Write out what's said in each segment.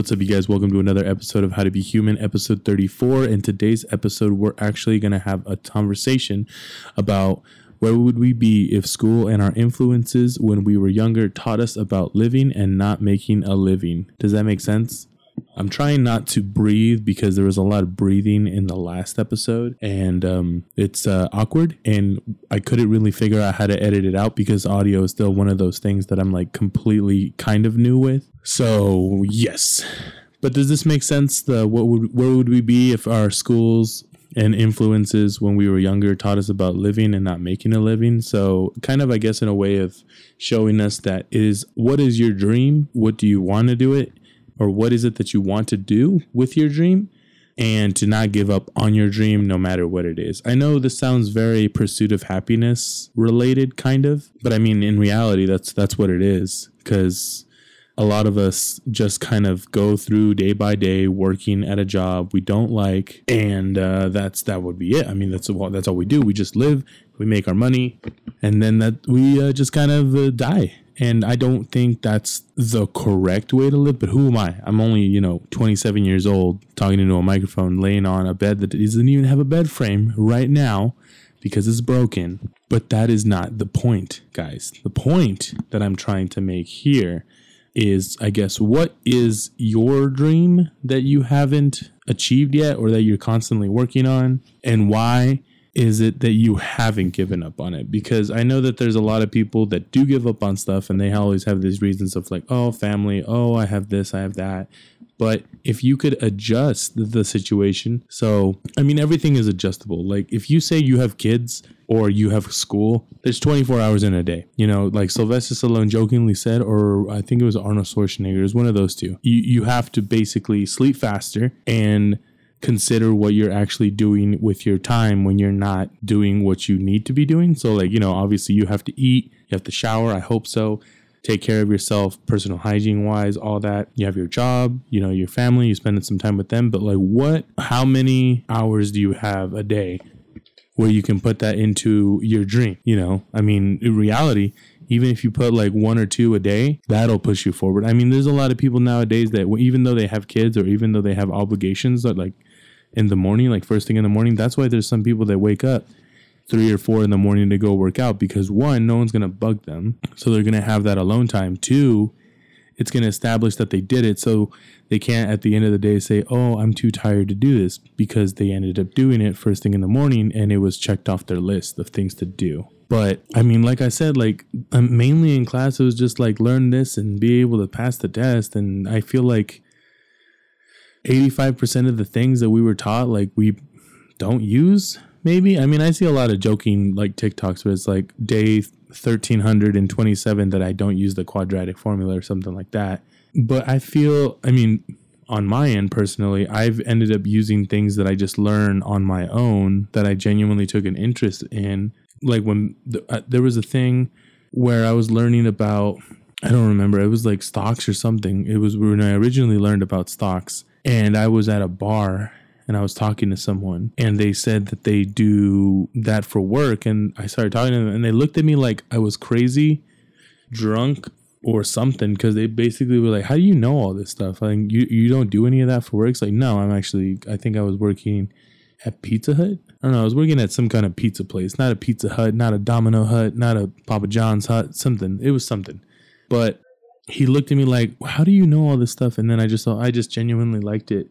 what's up, you guys? Welcome to another episode of How to Be Human, episode 34. In today's episode, we're actually going to have a conversation about where would we be if school and our influences when we were younger taught us about living and not making a living. Does that make sense? I'm trying not to breathe because there was a lot of breathing in the last episode and um, it's uh, awkward and I couldn't really figure out how to edit it out because audio is still one of those things that I'm like completely kind of new with. So, yes. But does this make sense? The what would where would we be if our schools and influences when we were younger taught us about living and not making a living. So, kind of, I guess, in a way of showing us that is what is your dream? What do you want to do it? Or what is it that you want to do with your dream and to not give up on your dream no matter what it is. I know this sounds very pursuit of happiness related kind of, but I mean in reality that's that's what it is. Cuz a lot of us just kind of go through day by day working at a job we don't like and uh, that's that would be it. I mean that's all that's all we do. We just live we make our money and then that we uh, just kind of uh, die and I don't think that's the correct way to live, but who am I? I'm only, you know, 27 years old, talking into a microphone, laying on a bed that doesn't even have a bed frame right now because it's broken. But that is not the point, guys. The point that I'm trying to make here is, I guess, what is your dream that you haven't achieved yet or that you're constantly working on? And why is it that you haven't given up on it? Because I know that there's a lot of people that do give up on stuff and they always have these reasons of like, oh, family, oh, I have this, I have that. But if you could adjust the situation, so I mean, everything is adjustable. Like if you say you have kids or you have school, there's 24 hours in a day. You know, like Sylvester Stallone jokingly said, or I think it was Arnold Schwarzenegger, it was one of those two. You, you have to basically sleep faster and consider what you're actually doing with your time when you're not doing what you need to be doing. So, like, you know, obviously you have to eat, you have to shower. I hope so. Take care of yourself, personal hygiene wise, all that. You have your job, you know, your family, you spending some time with them. But, like, what, how many hours do you have a day where you can put that into your dream? You know, I mean, in reality, even if you put like one or two a day, that'll push you forward. I mean, there's a lot of people nowadays that even though they have kids or even though they have obligations that like in the morning, like first thing in the morning. That's why there's some people that wake up three or four in the morning to go work out because one, no one's gonna bug them, so they're gonna have that alone time. Two, it's gonna establish that they did it, so they can't at the end of the day say, "Oh, I'm too tired to do this," because they ended up doing it first thing in the morning and it was checked off their list of things to do. But I mean, like I said, like I'm mainly in class, it was just like learn this and be able to pass the test, and I feel like 85% of the things that we were taught like we don't use maybe? I mean i see a lot of joking like tiktoks but it's like day 1327 that i don't use the quadratic formula or something like that. But i feel i mean on my end personally i've ended up using things that i just learn on my own that i genuinely took an interest in. Like when the, uh, there was a thing where i was learning about i don't remember it was like stocks or something. It was when i originally learned about stocks and I was at a bar and I was talking to someone and they said that they do that for work and I started talking to them and they looked at me like I was crazy, drunk or something because they basically were like, "How do you know all this stuff? Like you you don't do any of that for work?" It's like, "No, I'm actually I think I was working at Pizza Hut. I don't know, I was working at some kind of pizza place, not a Pizza Hut, not a Domino Hut, not a Papa John's Hut, something. It was something. But he looked at me like, "How do you know all this stuff?" And then I just thought I just genuinely liked it.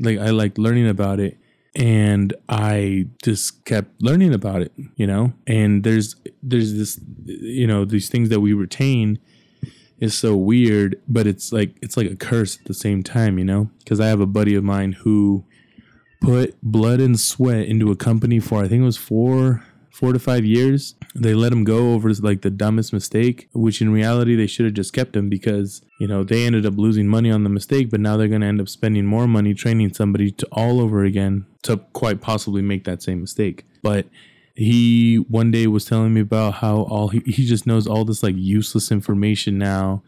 Like I liked learning about it and I just kept learning about it, you know? And there's there's this you know, these things that we retain is so weird, but it's like it's like a curse at the same time, you know? Cuz I have a buddy of mine who put blood and sweat into a company for I think it was 4 four to five years. They let him go over like the dumbest mistake, which in reality they should have just kept him because you know they ended up losing money on the mistake, but now they're going to end up spending more money training somebody to all over again to quite possibly make that same mistake. But he one day was telling me about how all he, he just knows all this like useless information now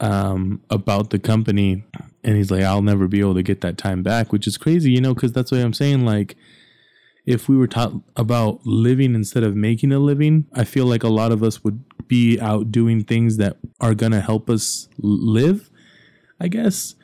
um, about the company and he's like i'll never be able to get that time back which is crazy you know because that's what i'm saying like if we were taught about living instead of making a living, I feel like a lot of us would be out doing things that are going to help us live, I guess.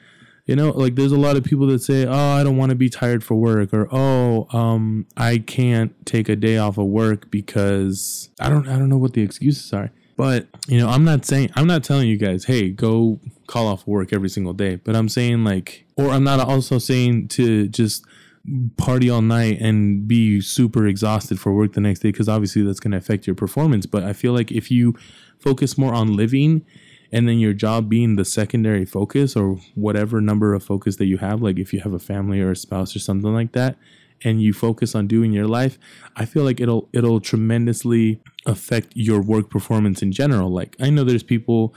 You know, like there's a lot of people that say, "Oh, I don't want to be tired for work," or "Oh, um, I can't take a day off of work because I don't, I don't know what the excuses are." But you know, I'm not saying, I'm not telling you guys, "Hey, go call off work every single day." But I'm saying like, or I'm not also saying to just party all night and be super exhausted for work the next day because obviously that's going to affect your performance. But I feel like if you focus more on living and then your job being the secondary focus or whatever number of focus that you have like if you have a family or a spouse or something like that and you focus on doing your life i feel like it'll it'll tremendously affect your work performance in general like i know there's people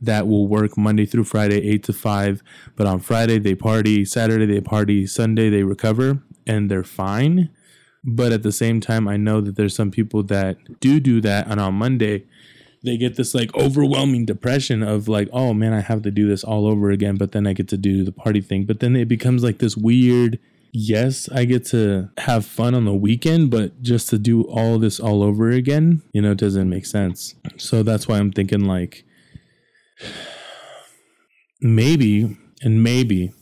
that will work monday through friday 8 to 5 but on friday they party. Saturday they party. Sunday they recover and they're fine. But at the same time i know that there's some people that do do that. And on monday they get this like overwhelming depression of like, oh man, I have to do this all over again, but then I get to do the party thing. But then it becomes like this weird, yes, I get to have fun on the weekend, but just to do all this all over again, you know, it doesn't make sense. So that's why I'm thinking like maybe and maybe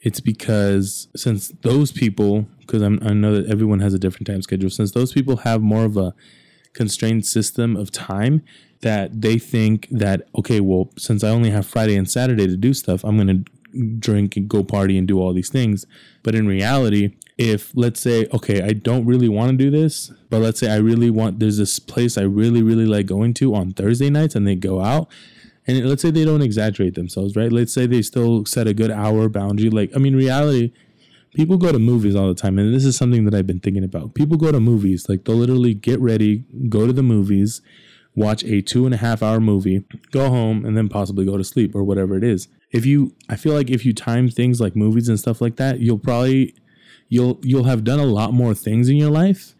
it's because since those people because i know that everyone has a different time schedule since those people have more of a constrained system of time that they think that okay, well, since I only have Friday and Saturday to do stuff, I'm going to drink and go party and do all these things. But in reality, if let's say okay, I don't really want to do this, but let's say I really want there's this place I really really like going to on Thursday nights and they go out and let's say they don't exaggerate themselves, right? Let's say they still set a good hour boundary. Like, I mean, reality, people go to movies all the time, and this is something that I've been thinking about. People go to movies, like they'll literally get ready, go to the movies, watch a two and a half hour movie, go home, and then possibly go to sleep or whatever it is. If you, I feel like if you time things like movies and stuff like that, you'll probably you'll you'll have done a lot more things in your life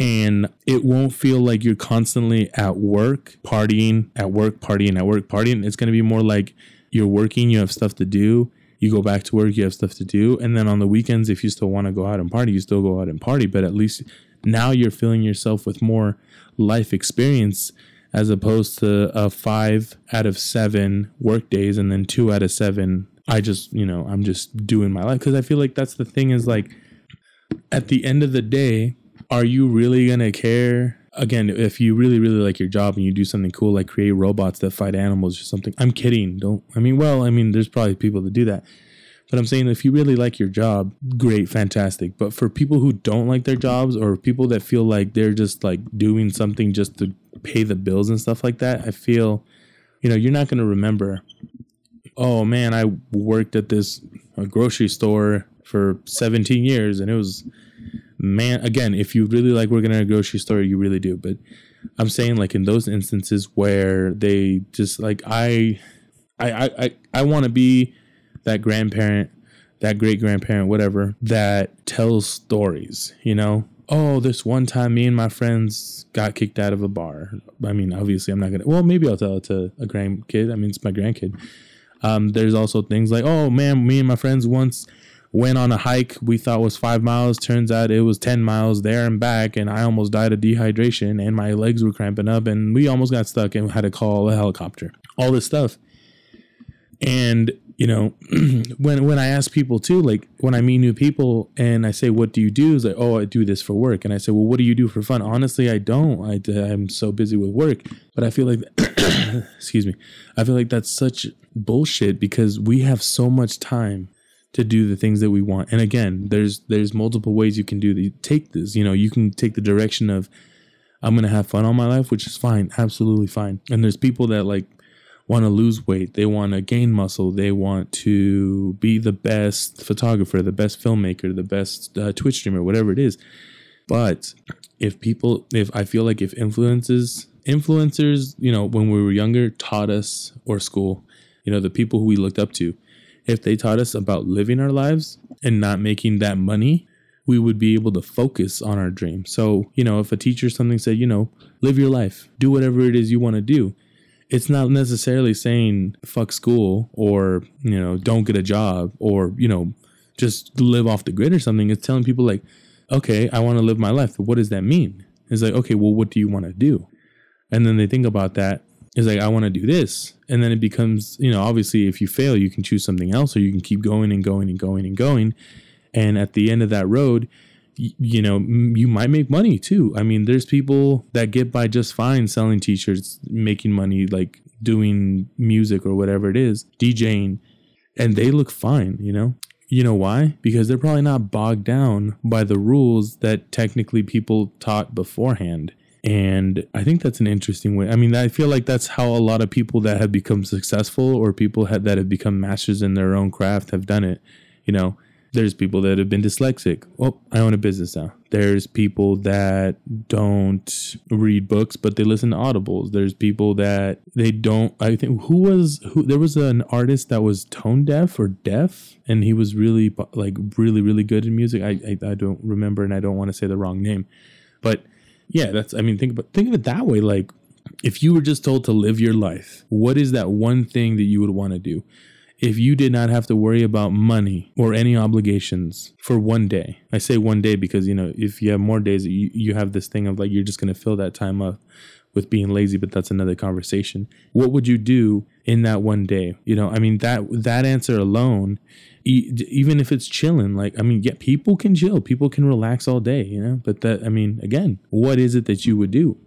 and it won't feel like you're constantly at work partying at work partying at work partying. It's going to be more like you're working you have stuff to do you go back to work you have stuff to do. And then on the weekends if you still want to go out and party you still go out and party. But at least now you're filling yourself with more life experience as opposed to a five out of seven work days and then two out of seven. I just you know i'm just doing my life. Because i feel like that's the thing is like at the end of the day are you really gonna care? Again if you really really like your job and you do something cool like create robots that fight animals or something i'm kidding. Don't i mean well i mean there's probably people that do that. But I'm saying if you really like your job, great, fantastic. But for people who don't like their jobs or people that feel like they're just like doing something just to pay the bills and stuff like that, I feel, you know, you're not going to remember, oh man, I worked at this grocery store for 17 years and it was, man, again, if you really like working at a grocery store, you really do. But I'm saying like in those instances where they just like, I, I, I, I want to be that grandparent, that great grandparent, whatever, that tells stories, you know? Oh, this one time me and my friends got kicked out of a bar. I mean, obviously, I'm not to, well, maybe I'll tell it to a grandkid. I mean, it's my grandkid. Um, there's also things like, oh man, me and my friends once went on a hike we thought was five miles. Turns out it was 10 miles there and back, and I almost died of dehydration, and my legs were cramping up, and we almost got stuck and had to call a helicopter. All this stuff. And you know, when when I ask people too, like when I meet new people and I say, "What do you do?" Is like, "Oh, I do this for work." And I say, "Well, what do you do for fun?" Honestly, I don't. I I'm so busy with work. But I feel like, excuse me, I feel like that's such bullshit because we have so much time to do the things that we want. And again, there's there's multiple ways you can do the take this. You know, you can take the direction of I'm gonna have fun all my life, which is fine, absolutely fine. And there's people that like want to lose weight, they want to gain muscle, they want to be the best photographer, the best filmmaker, the best uh, Twitch streamer, whatever it is. But if people, if I feel like if influences, influencers, you know, when we were younger, taught us, or school, you know, the people who we looked up to, if they taught us about living our lives and not making that money, we would be able to focus on our dream. So, you know, if a teacher something said, you know, live your life, do whatever it is you want to do. It's not necessarily saying fuck school or you know don't get a job or you know just live off the grid or something. It's telling people like okay i want to live my life but what does that mean? It's like okay well what do you want to do? And then they think about that is like, I want to do this. And then it becomes, you know, obviously if you fail, you can choose something else or you can keep going and going and going and going. And at the end of that road, you know, you might make money too. I mean, there's people that get by just fine selling t-shirts, making money, like doing music or whatever it is, DJing, and they look fine, you know? You know why? Because they're probably not bogged down by the rules that technically people taught beforehand. And I think that's an interesting way. I mean, I feel like that's how a lot of people that have become successful or people have, that have become masters in their own craft have done it. You know, there's people that have been dyslexic. Oh, I own a business now. There's people that don't read books, but they listen to audibles. There's people that they don't. I think who was who? There was an artist that was tone deaf or deaf, and he was really like really really good in music. I I, I don't remember, and I don't want to say the wrong name, but yeah, that's. I mean, think about think of it that way. Like, if you were just told to live your life, what is that one thing that you would want to do? if you did not have to worry about money or any obligations for one day. I say one day because, you know, if you have more days, you, you have this thing of like, you're just going to fill that time up with being lazy, but that's another conversation. What would you do in that one day? You know, I mean, that, that answer alone, even if it's chilling, like, I mean, yeah, people can chill, people can relax all day, you know, but that, I mean, again, what is it that you would do?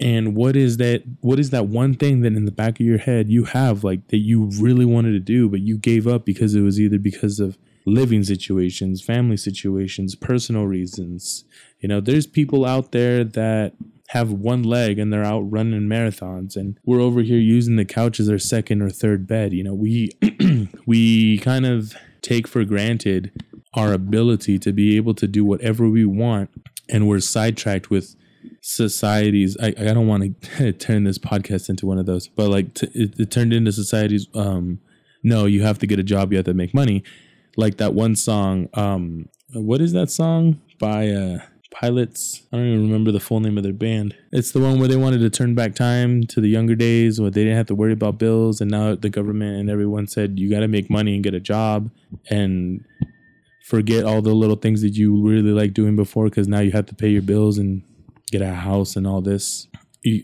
and what is that what is that one thing that in the back of your head you have like that you really wanted to do but you gave up because it was either because of living situations family situations personal reasons you know there's people out there that have one leg and they're out running marathons. And we're over here using the couch as our second or third bed. You know we we kind of take for granted our ability to be able to do whatever we want. And we're sidetracked with societies. I, I don't want to turn this podcast into one of those but like t- it, it, turned into societies um no you have to get a job you have to make money. Like that one song um what is that song? By uh pilots i don't even remember the full name of their band it's the one where they wanted to turn back time to the younger days where they didn't have to worry about bills and now the government and everyone said you got to make money and get a job and forget all the little things that you really like doing before because now you have to pay your bills and get a house and all this.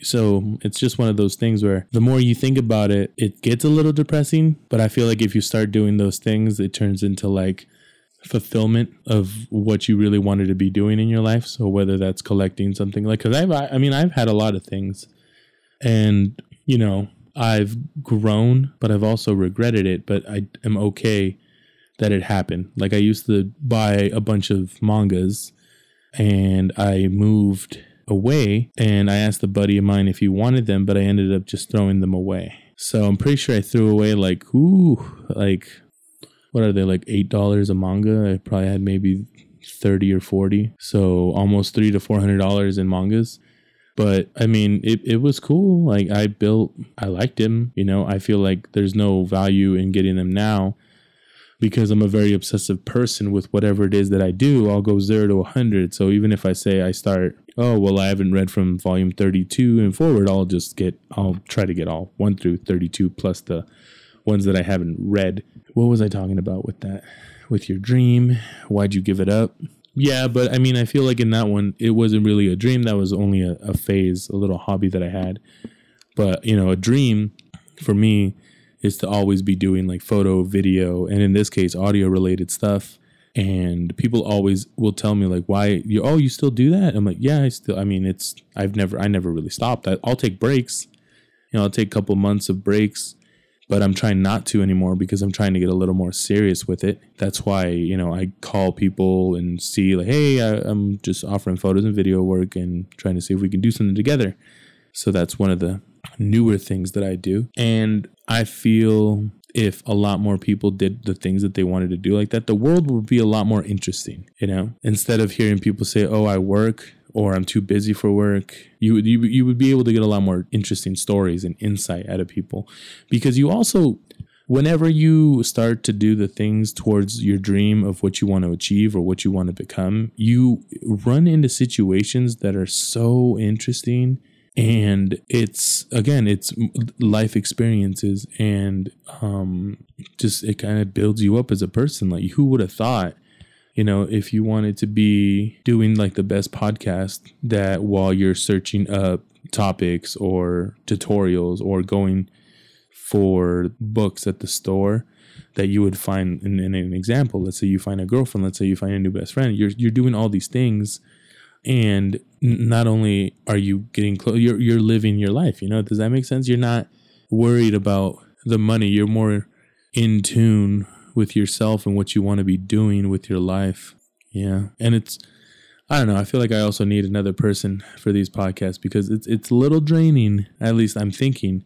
So it's just one of those things where the more you think about it, it gets a little depressing. But I feel like if you start doing those things, it turns into like fulfillment of what you really wanted to be doing in your life. So whether that's collecting something like, cause I've, I mean, I've had a lot of things and, you know, I've grown, but I've also regretted it, but I am okay that it happened. Like I used to buy a bunch of mangas and I moved away and I asked a buddy of mine if he wanted them, but I ended up just throwing them away. So I'm pretty sure I threw away like ooh like what are they like eight dollars a manga? I probably had maybe thirty or forty, so almost three to four hundred dollars in mangas. But I mean, it, it was cool. Like I built, I liked him. You know, I feel like there's no value in getting them now because I'm a very obsessive person with whatever it is that I do, I'll go zero to 100. So even if I say I start, oh, well, I haven't read from volume 32 and forward, I'll just get, I'll try to get all 1 through 32 plus the ones that I haven't read. What was I talking about with that? With your dream? Why'd you give it up? Yeah, but I mean, I feel like in that one, it wasn't really a dream. That was only a, a phase, a little hobby that I had. But, you know, a dream for me is to always be doing like photo, video, and in this case, audio related stuff. And people always will tell me like, "Why you? Oh, you still do that?" I'm like, "Yeah, I still. I mean, it's I've never I never really stopped. I, will take breaks. You know, I'll take a couple months of breaks, but I'm trying not to anymore because I'm trying to get a little more serious with it. That's why you know I call people and see like, "Hey, I, I'm just offering photos and video work and trying to see if we can do something together." So that's one of the newer things that I do. And I feel if a lot more people did the things that they wanted to do like that, the world would be a lot more interesting, you know? Instead of hearing people say, "Oh, I work," or I'm too busy for work, you would you, you would be able to get a lot more interesting stories and insight out of people. Because you also whenever you start to do the things towards your dream of what you want to achieve or what you want to become, you run into situations that are so interesting and it's again it's life experiences and um just it kind of builds you up as a person. Like who would have thought you know if you wanted to be doing like the best podcast that while you're searching up topics or tutorials or going for books at the store that you would find in, in, an example. Let's say you find a girlfriend. Let's say you find a new best friend. You're you're doing all these things, and not only are you getting close, you're you're living your life. You know, does that make sense? You're not worried about the money. You're more in tune with yourself and what you want to be doing with your life. Yeah, and it's I don't know. I feel like I also need another person for these podcasts because it's it's a little draining. At least I'm thinking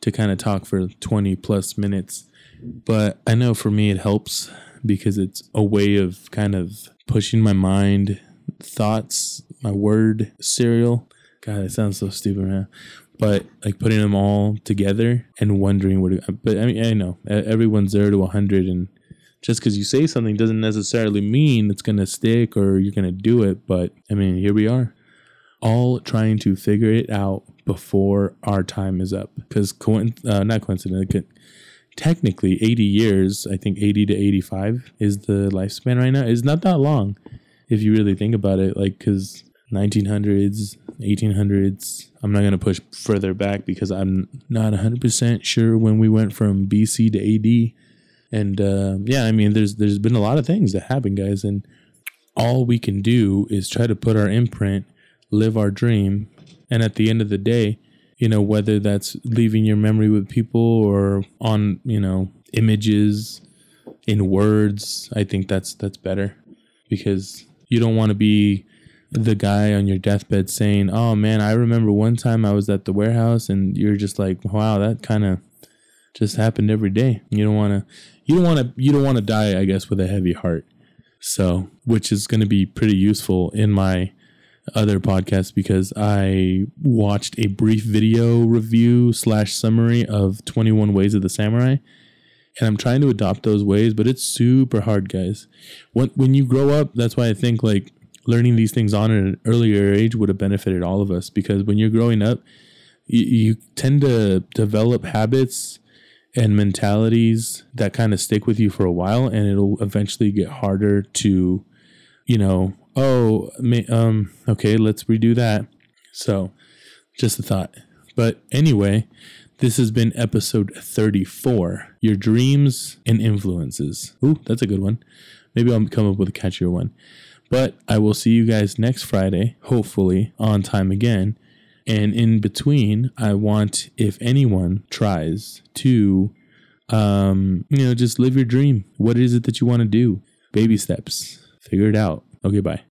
to kind of talk for 20 plus minutes. But I know for me it helps because it's a way of kind of pushing my mind, thoughts, my word cereal. God, it sounds so stupid, man. But like putting them all together and wondering what. But I mean, I know everyone's zero to 100, and just because you say something doesn't necessarily mean it's to stick or you're to do it. But I mean, here we are, all trying to figure it out before our time is up. Because, uh, not coincidentally, technically 80 years, I think 80 to 85 is the lifespan right now. It's not that long if you really think about it. Like, because 1900s, 1800s, I'm not going to push further back because I'm not 100% sure when we went from BC to AD and uh, yeah, I mean, there's there's been a lot of things that happen, guys, and all we can do is try to put our imprint, live our dream, and at the end of the day, you know, whether that's leaving your memory with people or on, you know, images, in words, I think that's that's better. Because you don't want to be the guy on your deathbed saying, "Oh man, I remember one time I was at the warehouse," and you're just like, "Wow, that kind of just happened every day." You don't want to you don't want to you don't want to die, I guess, with a heavy heart. So, which is going to be pretty useful in my other podcast because I watched a brief video review slash summary of 21 Ways of the Samurai. And I'm trying to adopt those ways, but it's super hard, guys. When, when you grow up, that's why I think like learning these things on at an earlier age would have benefited all of us because when you're growing up, you, you tend to develop habits and mentalities that kind of stick with you for a while and it'll eventually get harder to you know oh um okay let's redo that. So just a thought. But anyway this has been episode 34 your dreams and influences. Ooh that's a good one. Maybe i'll come up with a catchier one but i will see you guys next friday hopefully on time again and in between, I want, if anyone tries to, um, you know, just live your dream. What is it that you want to do? Baby steps. Figure it out. Okay, bye.